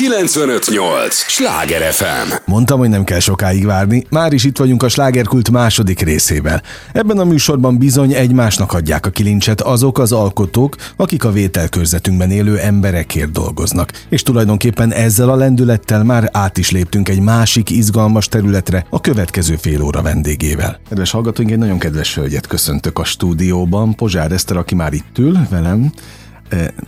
958! Sláger FM! Mondtam, hogy nem kell sokáig várni, már is itt vagyunk a slágerkult második részével. Ebben a műsorban bizony egymásnak adják a kilincset azok az alkotók, akik a vételkörzetünkben élő emberekért dolgoznak. És tulajdonképpen ezzel a lendülettel már át is léptünk egy másik izgalmas területre a következő fél óra vendégével. Kedves hallgatóink, egy nagyon kedves hölgyet köszöntök a stúdióban, Pozsár Eszter, aki már itt ül velem,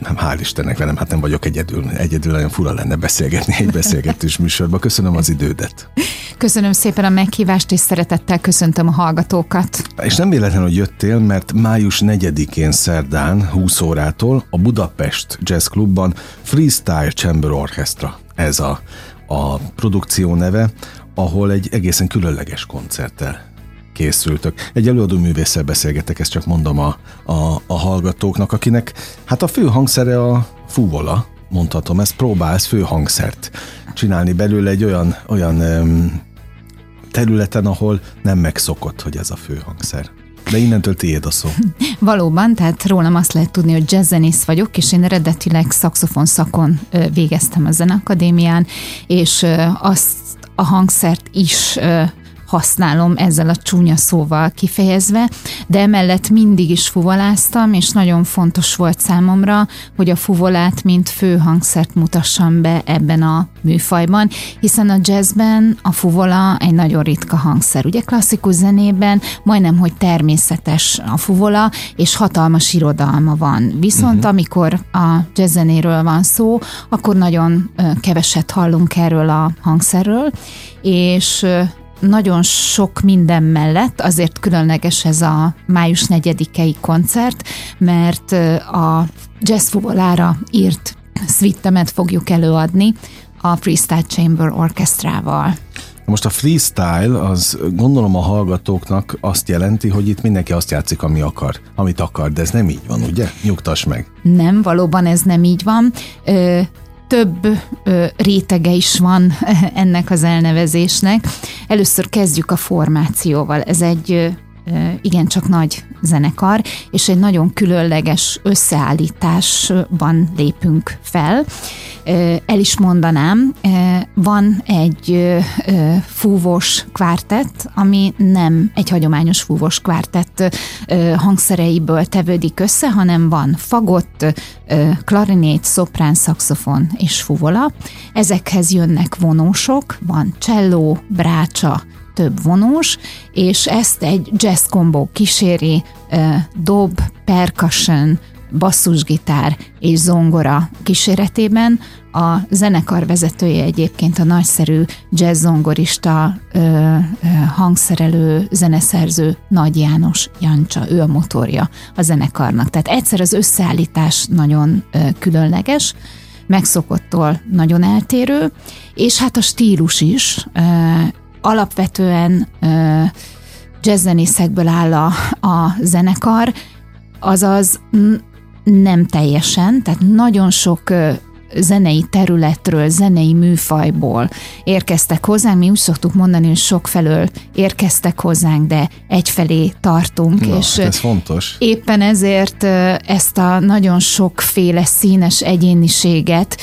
nem, hál' Istennek velem, hát nem vagyok egyedül. Egyedül nagyon fura lenne beszélgetni egy beszélgetős műsorban. Köszönöm az idődet. Köszönöm szépen a meghívást, és szeretettel köszöntöm a hallgatókat. És nem véletlen, hogy jöttél, mert május 4-én szerdán 20 órától a Budapest Jazz Clubban Freestyle Chamber Orchestra. Ez a, a produkció neve, ahol egy egészen különleges koncerttel készültök. Egy előadó művésszel beszélgetek, ezt csak mondom a, a, a hallgatóknak, akinek hát a fő hangszere a fúvola, mondhatom, ezt próbálsz főhangszert csinálni belőle egy olyan, olyan um, területen, ahol nem megszokott, hogy ez a főhangszer. De innentől tiéd a szó. Valóban, tehát rólam azt lehet tudni, hogy jazzzenész vagyok, és én eredetileg szakszofon szakon végeztem a Zeneakadémián, és azt a hangszert is használom ezzel a csúnya szóval kifejezve, de emellett mindig is fuvoláztam, és nagyon fontos volt számomra, hogy a fuvolát mint főhangszert mutassam be ebben a műfajban, hiszen a jazzben a fuvola egy nagyon ritka hangszer. Ugye klasszikus zenében majdnem, hogy természetes a fuvola, és hatalmas irodalma van. Viszont uh-huh. amikor a jazzzenéről van szó, akkor nagyon keveset hallunk erről a hangszerről, és nagyon sok minden mellett, azért különleges ez a május 4-i koncert, mert a jazz fuvolára írt szvittemet fogjuk előadni a Freestyle Chamber Orchestrával. Most a freestyle az gondolom a hallgatóknak azt jelenti, hogy itt mindenki azt játszik, ami akar, amit akar, de ez nem így van, ugye? Nyugtass meg. Nem, valóban ez nem így van. Ö, több ö, rétege is van ennek az elnevezésnek. Először kezdjük a formációval. Ez egy igencsak nagy zenekar, és egy nagyon különleges összeállításban lépünk fel. El is mondanám, van egy fúvós kvártett, ami nem egy hagyományos fúvós kvártett hangszereiből tevődik össze, hanem van fagott, klarinét, szoprán, szaxofon és fuvola. Ezekhez jönnek vonósok, van cselló, brácsa, több vonós, és ezt egy jazz kombó kíséri, dob, percussion, basszusgitár és zongora kíséretében. A zenekar vezetője egyébként a nagyszerű jazz zongorista, ö, ö, hangszerelő, zeneszerző Nagy János Jancsa, ő a motorja a zenekarnak. Tehát egyszer az összeállítás nagyon ö, különleges, megszokottól nagyon eltérő, és hát a stílus is alapvetően jazzzenészekből áll a, a zenekar, azaz nem teljesen, tehát nagyon sok zenei területről, zenei műfajból érkeztek hozzánk. Mi úgy szoktuk mondani, hogy sok felől érkeztek hozzánk, de egyfelé tartunk. Na, és ez fontos. Éppen ezért ezt a nagyon sokféle színes egyéniséget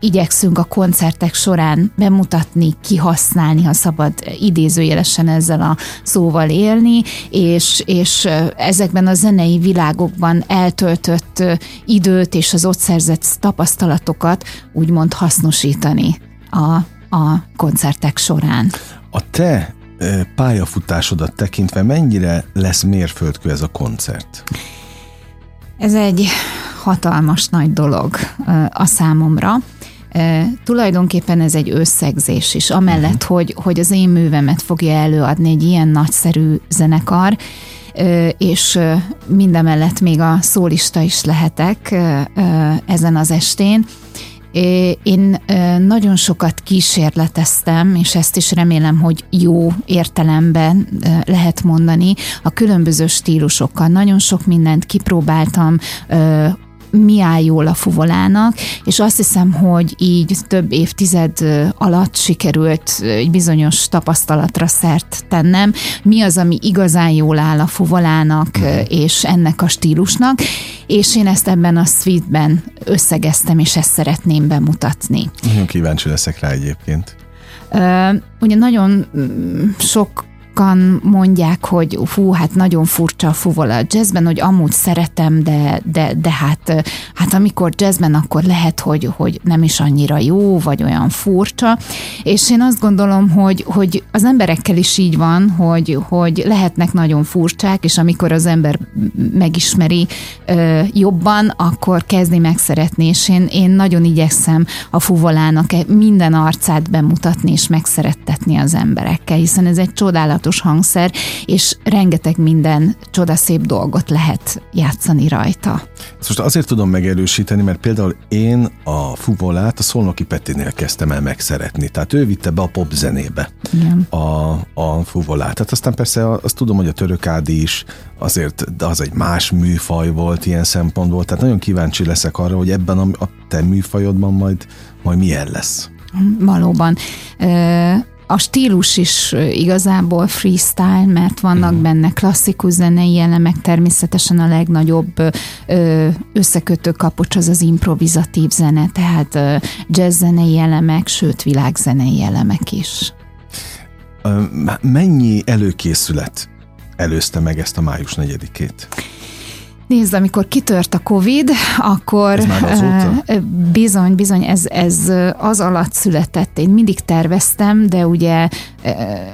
igyekszünk a koncertek során bemutatni, kihasználni, ha szabad idézőjelesen ezzel a szóval élni, és, és ezekben a zenei világokban eltöltött időt és az ott szerzett tapasztalatokat úgymond hasznosítani a, a koncertek során. A te pályafutásodat tekintve mennyire lesz mérföldkő ez a koncert? Ez egy hatalmas nagy dolog a számomra. E, tulajdonképpen ez egy összegzés is, amellett, uh-huh. hogy, hogy az én művemet fogja előadni egy ilyen nagyszerű zenekar, és mindemellett még a szólista is lehetek ezen az estén. Én nagyon sokat kísérleteztem, és ezt is remélem, hogy jó értelemben lehet mondani, a különböző stílusokkal. Nagyon sok mindent kipróbáltam, mi áll jól a fuvolának, és azt hiszem, hogy így több évtized alatt sikerült egy bizonyos tapasztalatra szert tennem, mi az, ami igazán jól áll a fuvolának mhm. és ennek a stílusnak, és én ezt ebben a suite-ben összegeztem, és ezt szeretném bemutatni. Nagyon kíváncsi leszek rá egyébként. Ugye nagyon mm, sok sokan mondják, hogy fú, hát nagyon furcsa a fuvola a jazzben, hogy amúgy szeretem, de, de, de hát, hát amikor jazzben, akkor lehet, hogy, hogy nem is annyira jó, vagy olyan furcsa. És én azt gondolom, hogy, hogy az emberekkel is így van, hogy, hogy lehetnek nagyon furcsák, és amikor az ember megismeri ö, jobban, akkor kezdi megszeretni, és én, én nagyon igyekszem a fuvolának minden arcát bemutatni, és megszerettetni az emberekkel, hiszen ez egy csodálatos csodálatos hangszer, és rengeteg minden csodaszép dolgot lehet játszani rajta. Ezt most azért tudom megerősíteni, mert például én a fuvolát a Szolnoki Petinél kezdtem el megszeretni. Tehát ő vitte be a pop zenébe Igen. a, a fuvolát. Tehát aztán persze azt tudom, hogy a török Ádi is azért, de az egy más műfaj volt ilyen szempontból. Tehát nagyon kíváncsi leszek arra, hogy ebben a, a te műfajodban majd, majd milyen lesz. Valóban a stílus is igazából freestyle, mert vannak mm. benne klasszikus zenei elemek, természetesen a legnagyobb összekötő kapocs az az improvizatív zene, tehát jazz zenei elemek, sőt világzenei elemek is. Mennyi előkészület előzte meg ezt a május negyedikét? Nézd, amikor kitört a Covid, akkor bizony, bizony, ez, ez az alatt született. Én mindig terveztem, de ugye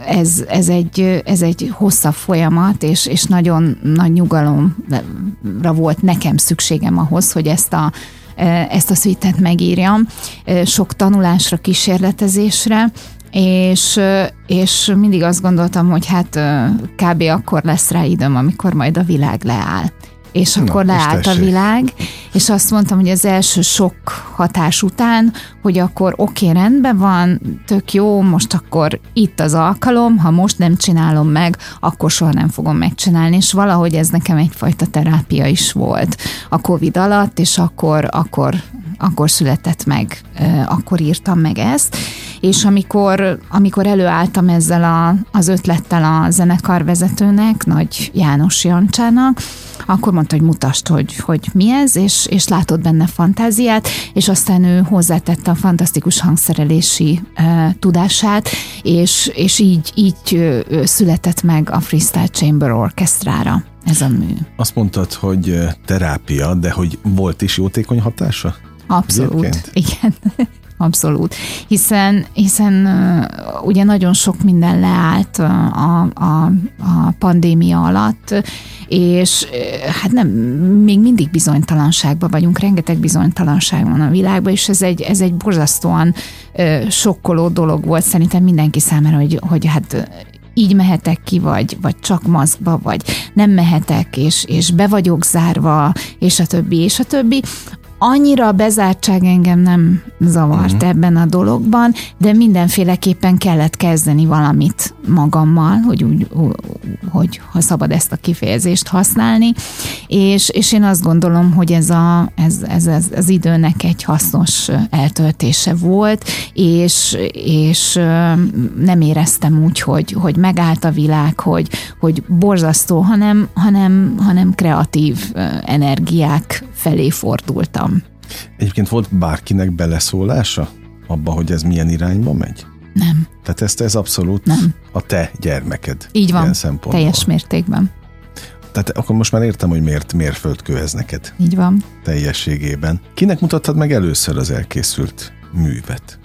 ez, ez, egy, ez egy hosszabb folyamat, és, és nagyon nagy nyugalomra volt nekem szükségem ahhoz, hogy ezt a ezt a szvítet megírjam, sok tanulásra, kísérletezésre, és, és mindig azt gondoltam, hogy hát kb. akkor lesz rá időm, amikor majd a világ leáll és akkor Na, leállt a világ, és azt mondtam, hogy az első sok hatás után, hogy akkor oké, okay, rendben van, tök jó, most akkor itt az alkalom, ha most nem csinálom meg, akkor soha nem fogom megcsinálni, és valahogy ez nekem egyfajta terápia is volt a Covid alatt, és akkor, akkor akkor született meg, akkor írtam meg ezt, és amikor, amikor előálltam ezzel a, az ötlettel a zenekarvezetőnek, Nagy János Jancsának, akkor mondta, hogy mutasd, hogy, hogy mi ez, és, és látod benne fantáziát, és aztán ő hozzátette a fantasztikus hangszerelési uh, tudását, és, és így, így született meg a Freestyle Chamber Orchestrára ez a mű. Azt mondtad, hogy terápia, de hogy volt is jótékony hatása? Abszolút, Egyébként? igen. Abszolút. Hiszen, hiszen ugye nagyon sok minden leállt a, a, a pandémia alatt, és hát nem, még mindig bizonytalanságban vagyunk, rengeteg bizonytalanság van a világban, és ez egy, ez egy borzasztóan sokkoló dolog volt szerintem mindenki számára, hogy, hogy hát így mehetek ki, vagy, vagy csak maszkba, vagy nem mehetek, és, és be vagyok zárva, és a többi, és a többi annyira a bezártság engem nem zavart uh-huh. ebben a dologban, de mindenféleképpen kellett kezdeni valamit magammal, hogy úgy, hogy ha szabad ezt a kifejezést használni, és, és én azt gondolom, hogy ez, a, ez, ez, ez az időnek egy hasznos eltöltése volt, és, és nem éreztem úgy, hogy, hogy megállt a világ, hogy, hogy borzasztó, hanem, hanem, hanem kreatív energiák felé fordultam. Egyébként volt bárkinek beleszólása abba, hogy ez milyen irányba megy? Nem. Tehát ezt ez abszolút Nem. a te gyermeked. Így van, teljes mértékben. Tehát akkor most már értem, hogy miért mérföldkő ez neked. Így van. Teljességében. Kinek mutattad meg először az elkészült művet?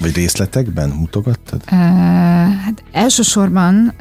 Vagy részletekben mutogattad? Uh, hát elsősorban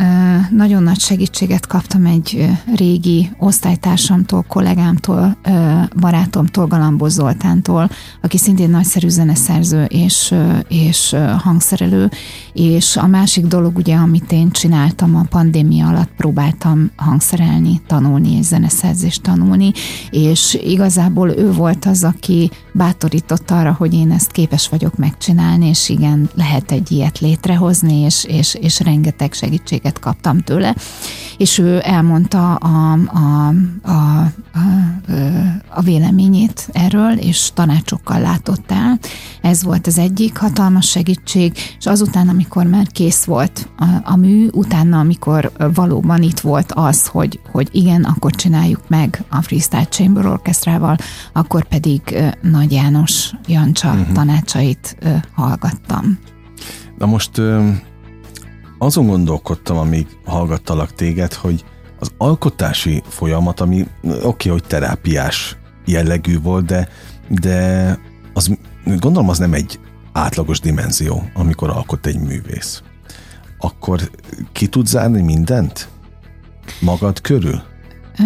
nagyon nagy segítséget kaptam egy régi osztálytársamtól, kollégámtól, uh, barátomtól, Galambos Zoltántól, aki szintén nagyszerű zeneszerző és, uh, és uh, hangszerelő, és a másik dolog ugye, amit én csináltam a pandémia alatt, próbáltam hangszerelni, tanulni és zeneszerzést tanulni, és igazából ő volt az, aki bátorított arra, hogy én ezt képes vagyok megcsinálni, és igen, lehet egy ilyet létrehozni, és, és, és rengeteg segítséget kaptam tőle. És ő elmondta a, a, a, a, a véleményét erről, és tanácsokkal látott el. Ez volt az egyik hatalmas segítség, és azután, amikor már kész volt a, a mű, utána, amikor valóban itt volt az, hogy, hogy igen, akkor csináljuk meg a Freestyle Chamber Orchestrával, akkor pedig Nagy János Jancsa uh-huh. tanácsait hallgattam. Na most azon gondolkodtam, amíg hallgattalak téged, hogy az alkotási folyamat, ami oké, okay, hogy terápiás jellegű volt, de, de az, gondolom az nem egy átlagos dimenzió, amikor alkot egy művész. Akkor ki tud zárni mindent? Magad körül?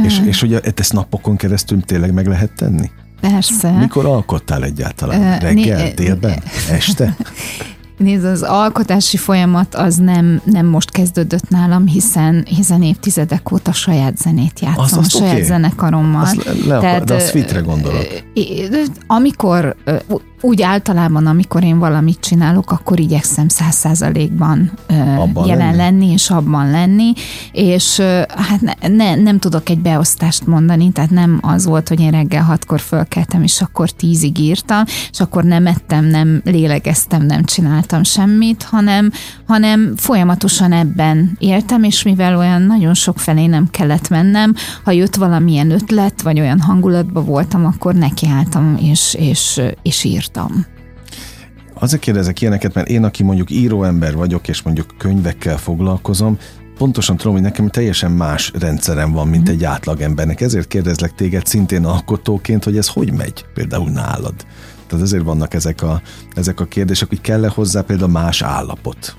És, és hogy ezt napokon keresztül tényleg meg lehet tenni? Persze. Mikor alkottál egyáltalán? Reggel, né- délben, este? Nézd, az alkotási folyamat az nem, nem most kezdődött nálam, hiszen, hiszen évtizedek óta saját zenét játszom, azt, azt a saját okay. zenekarommal. Azt le, le Tehát, de azt gondolok. Amikor úgy általában, amikor én valamit csinálok, akkor igyekszem száz százalékban jelen lenni. lenni, és abban lenni, és hát ne, ne, nem tudok egy beosztást mondani, tehát nem az volt, hogy én reggel hatkor fölkeltem, és akkor tízig írtam, és akkor nem ettem, nem lélegeztem, nem csináltam semmit, hanem, hanem folyamatosan ebben éltem, és mivel olyan nagyon sok felé nem kellett mennem, ha jött valamilyen ötlet, vagy olyan hangulatban voltam, akkor nekiálltam, és, és, és írtam írtam. Azért kérdezek ilyeneket, mert én, aki mondjuk íróember vagyok, és mondjuk könyvekkel foglalkozom, pontosan tudom, hogy nekem teljesen más rendszerem van, mint egy átlagembernek. Ezért kérdezlek téged szintén alkotóként, hogy ez hogy megy például nálad. Tehát ezért vannak ezek a, ezek a kérdések, hogy kell-e hozzá például más állapot?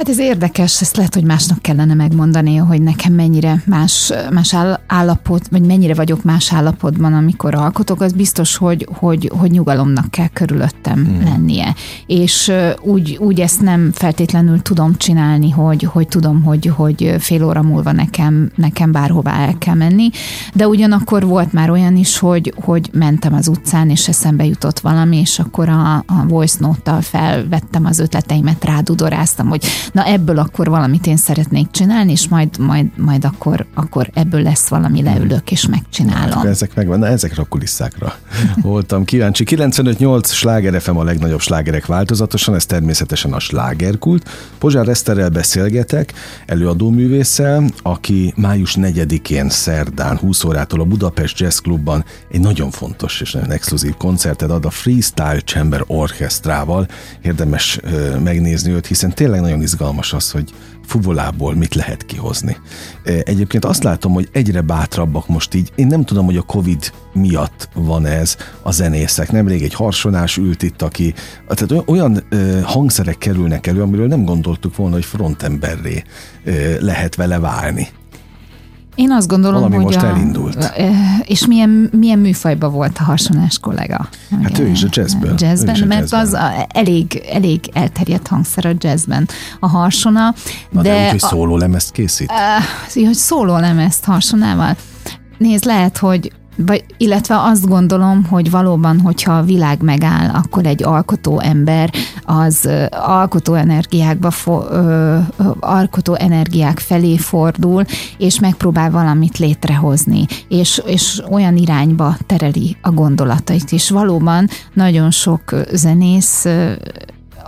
Hát ez érdekes, ezt lehet, hogy másnak kellene megmondani, hogy nekem mennyire más, más állapot, vagy mennyire vagyok más állapotban, amikor alkotok, az biztos, hogy, hogy, hogy nyugalomnak kell körülöttem hmm. lennie. És úgy, úgy ezt nem feltétlenül tudom csinálni, hogy, hogy tudom, hogy, hogy fél óra múlva nekem, nekem bárhová el kell menni, de ugyanakkor volt már olyan is, hogy, hogy mentem az utcán, és eszembe jutott valami, és akkor a, a voice note-tal felvettem az ötleteimet, rádudoráztam, hogy na ebből akkor valamit én szeretnék csinálni, és majd, majd, majd akkor, akkor ebből lesz valami, leülök és megcsinálom. Hát, ezek megvan, na ezekre a kulisszákra voltam kíváncsi. 95-8 sláger FM a legnagyobb slágerek változatosan, ez természetesen a slágerkult. Pozsár Eszterrel beszélgetek, előadóművésszel, aki május 4-én szerdán 20 órától a Budapest Jazz Clubban egy nagyon fontos és nagyon exkluzív koncertet ad a Freestyle Chamber Orchestrával. Érdemes megnézni őt, hiszen tényleg nagyon izgalmas az, hogy fuvolából mit lehet kihozni. Egyébként azt látom, hogy egyre bátrabbak most így. Én nem tudom, hogy a Covid miatt van ez a zenészek. Nemrég egy harsonás ült itt, aki tehát olyan hangszerek kerülnek elő, amiről nem gondoltuk volna, hogy frontemberré lehet vele válni. Én azt gondolom, Valami hogy most a, elindult. És milyen, milyen műfajban volt a hasonás kollega? Hát ő is a jazzből. Jazzben, is a mert jazzben. az a, elég, elég elterjedt hangszer a jazzben a harsona. Na de, de úgy, hogy szóló lemezt készít? Uh, hogy szóló lemezt harsonával. Nézd, lehet, hogy vagy, illetve azt gondolom, hogy valóban, hogyha a világ megáll, akkor egy alkotó ember az alkotó energiákba, fo, ö, alkotó energiák felé fordul, és megpróbál valamit létrehozni, és, és olyan irányba tereli a gondolatait. És valóban nagyon sok zenész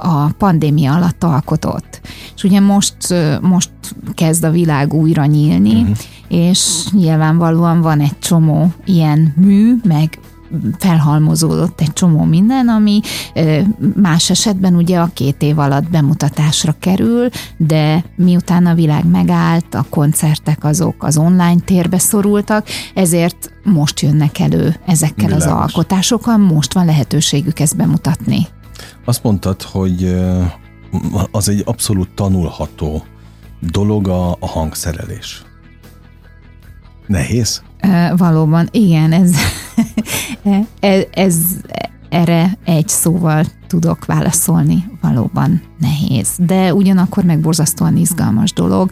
a pandémia alatt alkotott. És ugye most, most kezd a világ újra nyílni, uh-huh. És nyilvánvalóan van egy csomó ilyen mű, meg felhalmozódott egy csomó minden, ami más esetben ugye a két év alatt bemutatásra kerül, de miután a világ megállt, a koncertek azok az online térbe szorultak, ezért most jönnek elő ezekkel Világos. az alkotásokkal, most van lehetőségük ezt bemutatni. Azt mondtad, hogy az egy abszolút tanulható dolog a, a hangszerelés. Nehéz? Valóban, igen, ez, ez, ez erre egy szóval tudok válaszolni, valóban nehéz. De ugyanakkor meg borzasztóan izgalmas dolog.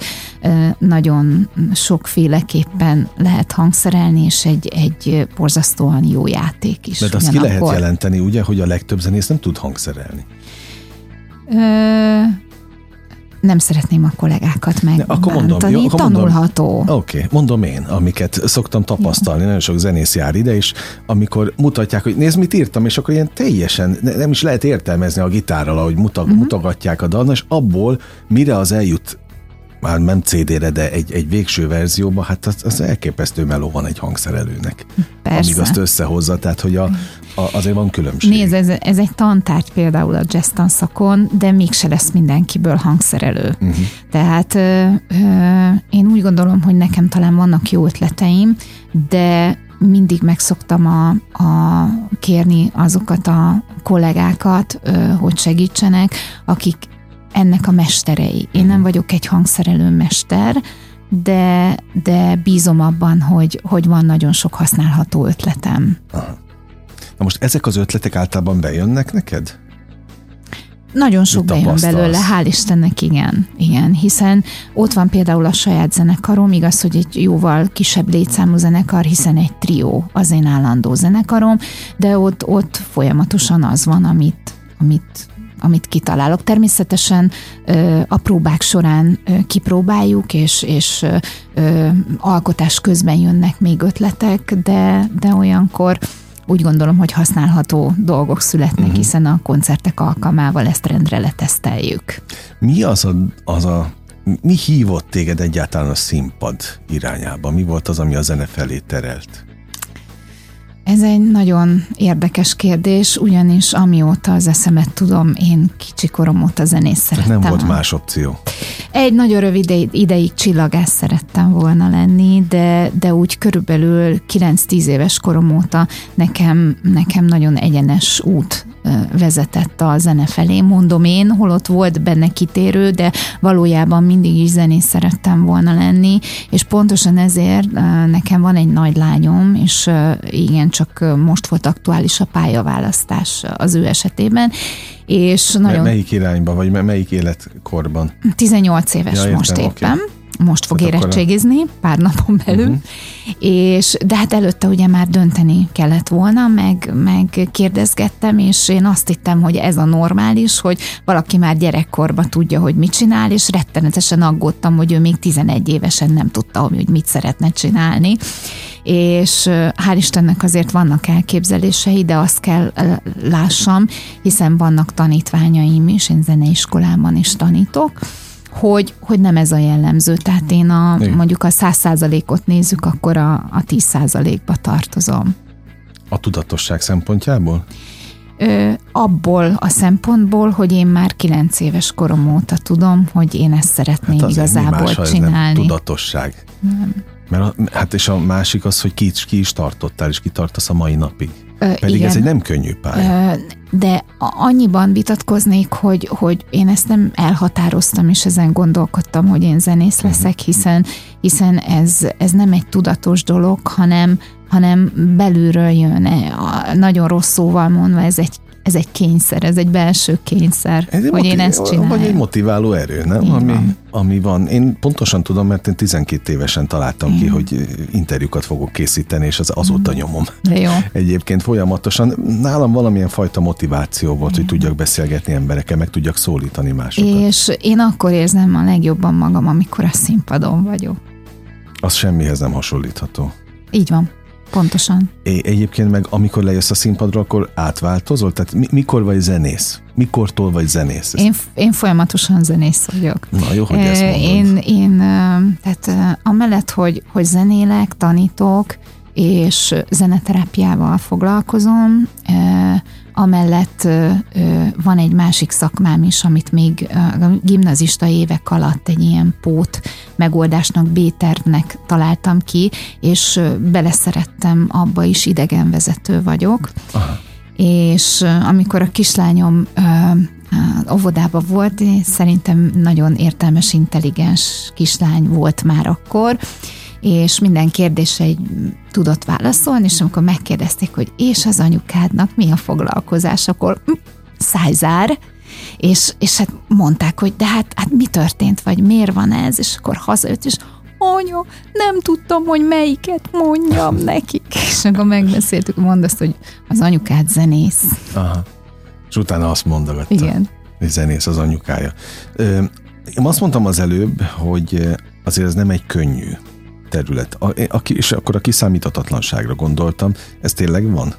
Nagyon sokféleképpen lehet hangszerelni, és egy, egy borzasztóan jó játék is. De azt ki lehet jelenteni, ugye, hogy a legtöbb zenész nem tud hangszerelni? Ö- nem szeretném a kollégákat megbántani. Akkor mondom, jó, akkor tanulható. Oké, okay, mondom én, amiket szoktam tapasztalni, nagyon sok zenész jár ide, és amikor mutatják, hogy nézd, mit írtam, és akkor ilyen teljesen nem is lehet értelmezni a gitárral, ahogy mutag, uh-huh. mutogatják a dal, és abból mire az eljut már nem CD-re, de egy, egy végső verzióban, hát az, az elképesztő meló van egy hangszerelőnek. Persze. Amíg azt összehozza, tehát hogy a, azért van különbség. Nézd, ez, ez egy tantárgy például a jazz tanszakon, de mégse lesz mindenkiből hangszerelő. Uh-huh. Tehát ö, ö, én úgy gondolom, hogy nekem talán vannak jó ötleteim, de mindig megszoktam a, a kérni azokat a kollégákat, ö, hogy segítsenek, akik ennek a mesterei. Én nem vagyok egy hangszerelő mester, de, de bízom abban, hogy, hogy van nagyon sok használható ötletem. Aha. Na most ezek az ötletek általában bejönnek neked? Nagyon sok bejön belőle, hál' Istennek igen, igen, hiszen ott van például a saját zenekarom, igaz, hogy egy jóval kisebb létszámú zenekar, hiszen egy trió az én állandó zenekarom, de ott, ott folyamatosan az van, amit, amit amit kitalálok. Természetesen ö, a próbák során ö, kipróbáljuk, és, és ö, alkotás közben jönnek még ötletek, de, de olyankor úgy gondolom, hogy használható dolgok születnek, uh-huh. hiszen a koncertek alkalmával ezt rendre leteszteljük. Mi az a, az a mi hívott téged egyáltalán a színpad irányába? Mi volt az, ami a zene felé terelt? Ez egy nagyon érdekes kérdés, ugyanis amióta az eszemet tudom, én kicsi korom óta zenész szerettem. Nem volt más opció. Egy nagyon rövid ideig csillagász szerettem volna lenni, de, de úgy körülbelül 9-10 éves korom óta nekem, nekem nagyon egyenes út vezetett a zene felé, mondom én, holott volt benne kitérő, de valójában mindig is zenész szerettem volna lenni, és pontosan ezért nekem van egy nagy lányom, és igen, csak most volt aktuális a pályaválasztás az ő esetében, és nagyon... Melyik irányba, vagy melyik életkorban? 18 éves ja, értem, most éppen. Okay most fog hát érettségizni, pár napon belül, uh-huh. és de hát előtte ugye már dönteni kellett volna, meg, meg kérdezgettem, és én azt hittem, hogy ez a normális, hogy valaki már gyerekkorban tudja, hogy mit csinál, és rettenetesen aggódtam, hogy ő még 11 évesen nem tudta, hogy mit szeretne csinálni. És hál' Istennek azért vannak elképzelései, de azt kell lássam, hiszen vannak tanítványaim is, én zeneiskolában is tanítok, hogy, hogy nem ez a jellemző. Tehát én a, mondjuk a száz százalékot nézzük, akkor a, a tíz százalékba tartozom. A tudatosság szempontjából? Ö, abból a szempontból, hogy én már kilenc éves korom óta tudom, hogy én ezt szeretném hát igazából más, csinálni. Nem tudatosság. Nem. Mert a, hát és a másik az, hogy ki, ki is tartottál, és kitartasz a mai napig. Ö, Pedig igen. ez egy nem könnyű pálya. Ö, de annyiban vitatkoznék, hogy, hogy én ezt nem elhatároztam, és ezen gondolkodtam, hogy én zenész mhm. leszek, hiszen, hiszen ez, ez nem egy tudatos dolog, hanem, hanem belülről jön. Nagyon rossz szóval mondva, ez egy ez egy kényszer, ez egy belső kényszer, ez hogy motiv- én ezt csinálom. Vagy egy motiváló erő, nem? ami, van. ami van. Én pontosan tudom, mert én 12 évesen találtam Igen. ki, hogy interjúkat fogok készíteni, és az azóta nyomom. De jó. Egyébként folyamatosan nálam valamilyen fajta motiváció volt, Igen. hogy tudjak beszélgetni emberekkel, meg tudjak szólítani másokat. És én akkor érzem a legjobban magam, amikor a színpadon vagyok. Az semmihez nem hasonlítható. Így van. Pontosan. É, egyébként meg amikor lejössz a színpadra, akkor átváltozol? Tehát mi, mikor vagy zenész? Mikortól vagy zenész? Én, én folyamatosan zenész vagyok. Na jó, hogy ezt mondod. Én, én tehát amellett, hogy, hogy zenélek, tanítok, és zeneterápiával foglalkozom, Amellett van egy másik szakmám is, amit még a gimnazista évek alatt egy ilyen pót megoldásnak, B-tervnek találtam ki, és beleszerettem abba is, idegenvezető vagyok. Aha. És amikor a kislányom óvodába volt, szerintem nagyon értelmes, intelligens kislány volt már akkor, és minden kérdésre egy tudott válaszolni, és amikor megkérdezték, hogy és az anyukádnak mi a foglalkozás, akkor hm, szájzár, és, és hát mondták, hogy de hát, hát mi történt, vagy miért van ez, és akkor hazajött, és anya, nem tudtam, hogy melyiket mondjam nekik. És akkor megbeszéltük, mondd azt, hogy az anyukád zenész. Aha. És utána azt mondogatta. Igen. Hogy zenész az anyukája. Én azt mondtam az előbb, hogy azért ez nem egy könnyű terület. A, a, és akkor a kiszámíthatatlanságra gondoltam. Ez tényleg van?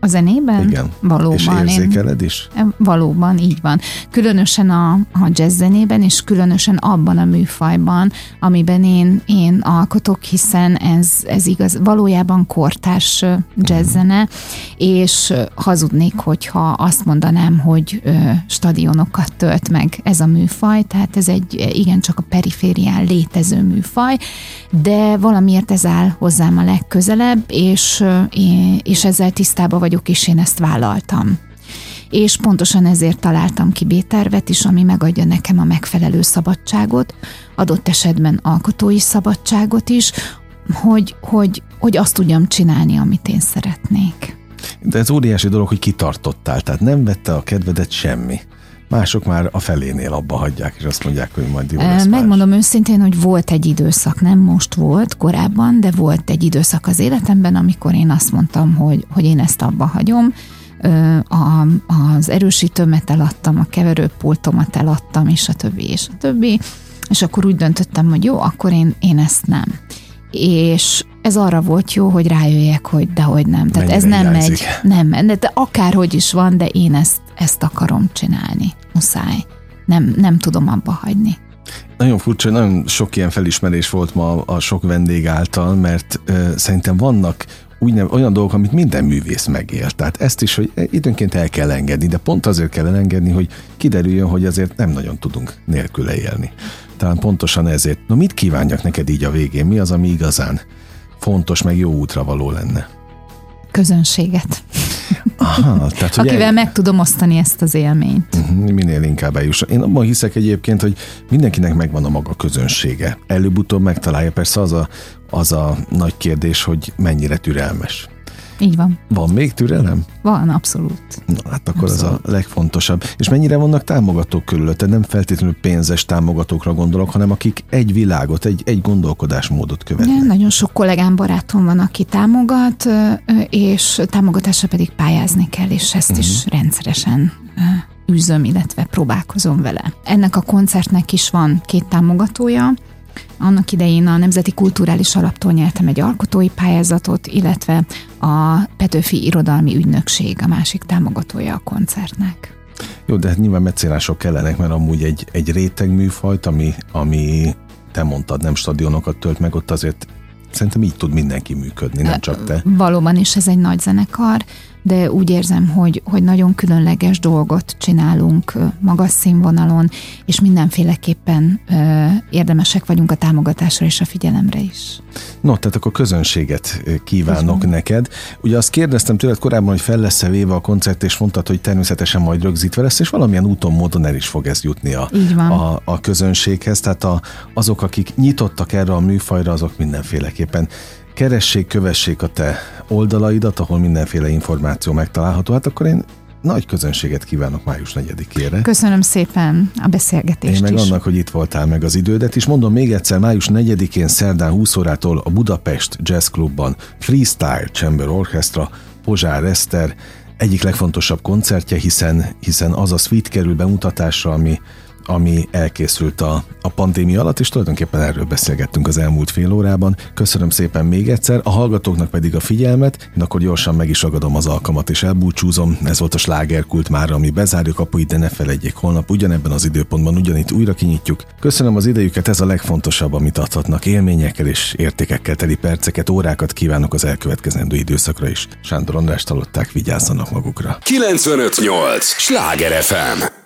A zenében? Igen. Valóban. És érzékeled is? Valóban, így van. Különösen a, a jazz zenében, és különösen abban a műfajban, amiben én, én alkotok, hiszen ez, ez igaz, valójában kortárs jazz zene, és hazudnék, hogyha azt mondanám, hogy ö, stadionokat tölt meg ez a műfaj, tehát ez egy igencsak a periférián létező műfaj, de valamiért ez áll hozzám a legközelebb, és, és ezzel tisztában vagyok, és én ezt vállaltam. És pontosan ezért találtam ki B-tervet is, ami megadja nekem a megfelelő szabadságot, adott esetben alkotói szabadságot is, hogy, hogy, hogy azt tudjam csinálni, amit én szeretnék. De ez óriási dolog, hogy kitartottál, tehát nem vette a kedvedet semmi. Mások már a felénél abba hagyják, és azt mondják, hogy majd jó lesz Megmondom más. őszintén, hogy volt egy időszak, nem most volt korábban, de volt egy időszak az életemben, amikor én azt mondtam, hogy, hogy én ezt abba hagyom. A, az erősítőmet eladtam, a keverőpultomat eladtam, és a többi, és a többi. És akkor úgy döntöttem, hogy jó, akkor én, én ezt nem. És ez arra volt jó, hogy rájöjjek, hogy dehogy nem. Tehát Mennyire ez nem megy. Nem, de akárhogy is van, de én ezt ezt akarom csinálni. Muszáj. Nem, nem tudom abba hagyni. Nagyon furcsa, nagyon sok ilyen felismerés volt ma a sok vendég által, mert ö, szerintem vannak úgy olyan dolgok, amit minden művész megél. Tehát ezt is, hogy időnként el kell engedni, de pont azért kell elengedni, hogy kiderüljön, hogy azért nem nagyon tudunk nélküle élni. Talán pontosan ezért. No, mit kívánjak neked így a végén? Mi az, ami igazán fontos, meg jó útra való lenne? Közönséget. Aha, tehát, Akivel meg tudom osztani ezt az élményt. Uh-huh, minél inkább eljusson. Én abban hiszek egyébként, hogy mindenkinek megvan a maga közönsége. Előbb-utóbb megtalálja. Persze az a, az a nagy kérdés, hogy mennyire türelmes. Így van. Van még türelem? Van, abszolút. Na, hát akkor abszolút. ez a legfontosabb. És mennyire vannak támogatók körülötte? Nem feltétlenül pénzes támogatókra gondolok, hanem akik egy világot, egy, egy gondolkodásmódot követnek. Ja, nagyon sok kollégám, barátom van, aki támogat, és támogatásra pedig pályázni kell, és ezt uh-huh. is mhm. rendszeresen űzöm, illetve próbálkozom vele. Ennek a koncertnek is van két támogatója, annak idején a Nemzeti Kulturális Alaptól nyertem egy alkotói pályázatot, illetve a Petőfi Irodalmi Ügynökség a másik támogatója a koncertnek. Jó, de hát nyilván meccélások kellenek, mert amúgy egy, egy réteg műfajt, ami, ami te mondtad, nem stadionokat tölt meg, ott azért szerintem így tud mindenki működni, nem csak te. Valóban is ez egy nagy zenekar, de úgy érzem, hogy, hogy nagyon különleges dolgot csinálunk magas színvonalon, és mindenféleképpen érdemesek vagyunk a támogatásra és a figyelemre is. No, tehát akkor közönséget kívánok Köszönöm. neked. Ugye azt kérdeztem tőled korábban, hogy fel lesz-e véve a koncert, és mondtad, hogy természetesen majd rögzítve lesz, és valamilyen úton, módon el is fog ez jutni a, a, a közönséghez. Tehát a, azok, akik nyitottak erre a műfajra, azok mindenféleképpen keressék, kövessék a te oldalaidat, ahol mindenféle információ megtalálható. Hát akkor én nagy közönséget kívánok május 4-ére. Köszönöm szépen a beszélgetést Én meg is. annak, hogy itt voltál meg az idődet, és mondom még egyszer, május 4-én szerdán 20 órától a Budapest Jazz Clubban Freestyle Chamber Orchestra, Pozsár Eszter egyik legfontosabb koncertje, hiszen, hiszen az a suite kerül bemutatásra, ami ami elkészült a, a pandémia alatt, és tulajdonképpen erről beszélgettünk az elmúlt fél órában. Köszönöm szépen még egyszer, a hallgatóknak pedig a figyelmet, én akkor gyorsan meg is ragadom az alkalmat és elbúcsúzom. Ez volt a slágerkult már, ami bezárja kapuit, de ne felejtjék, holnap ugyanebben az időpontban ugyanitt újra kinyitjuk. Köszönöm az idejüket, ez a legfontosabb, amit adhatnak. Élményekkel és értékekkel teli perceket, órákat kívánok az elkövetkezendő időszakra is. Sándor András talották, vigyázzanak magukra. 958! Sláger FM!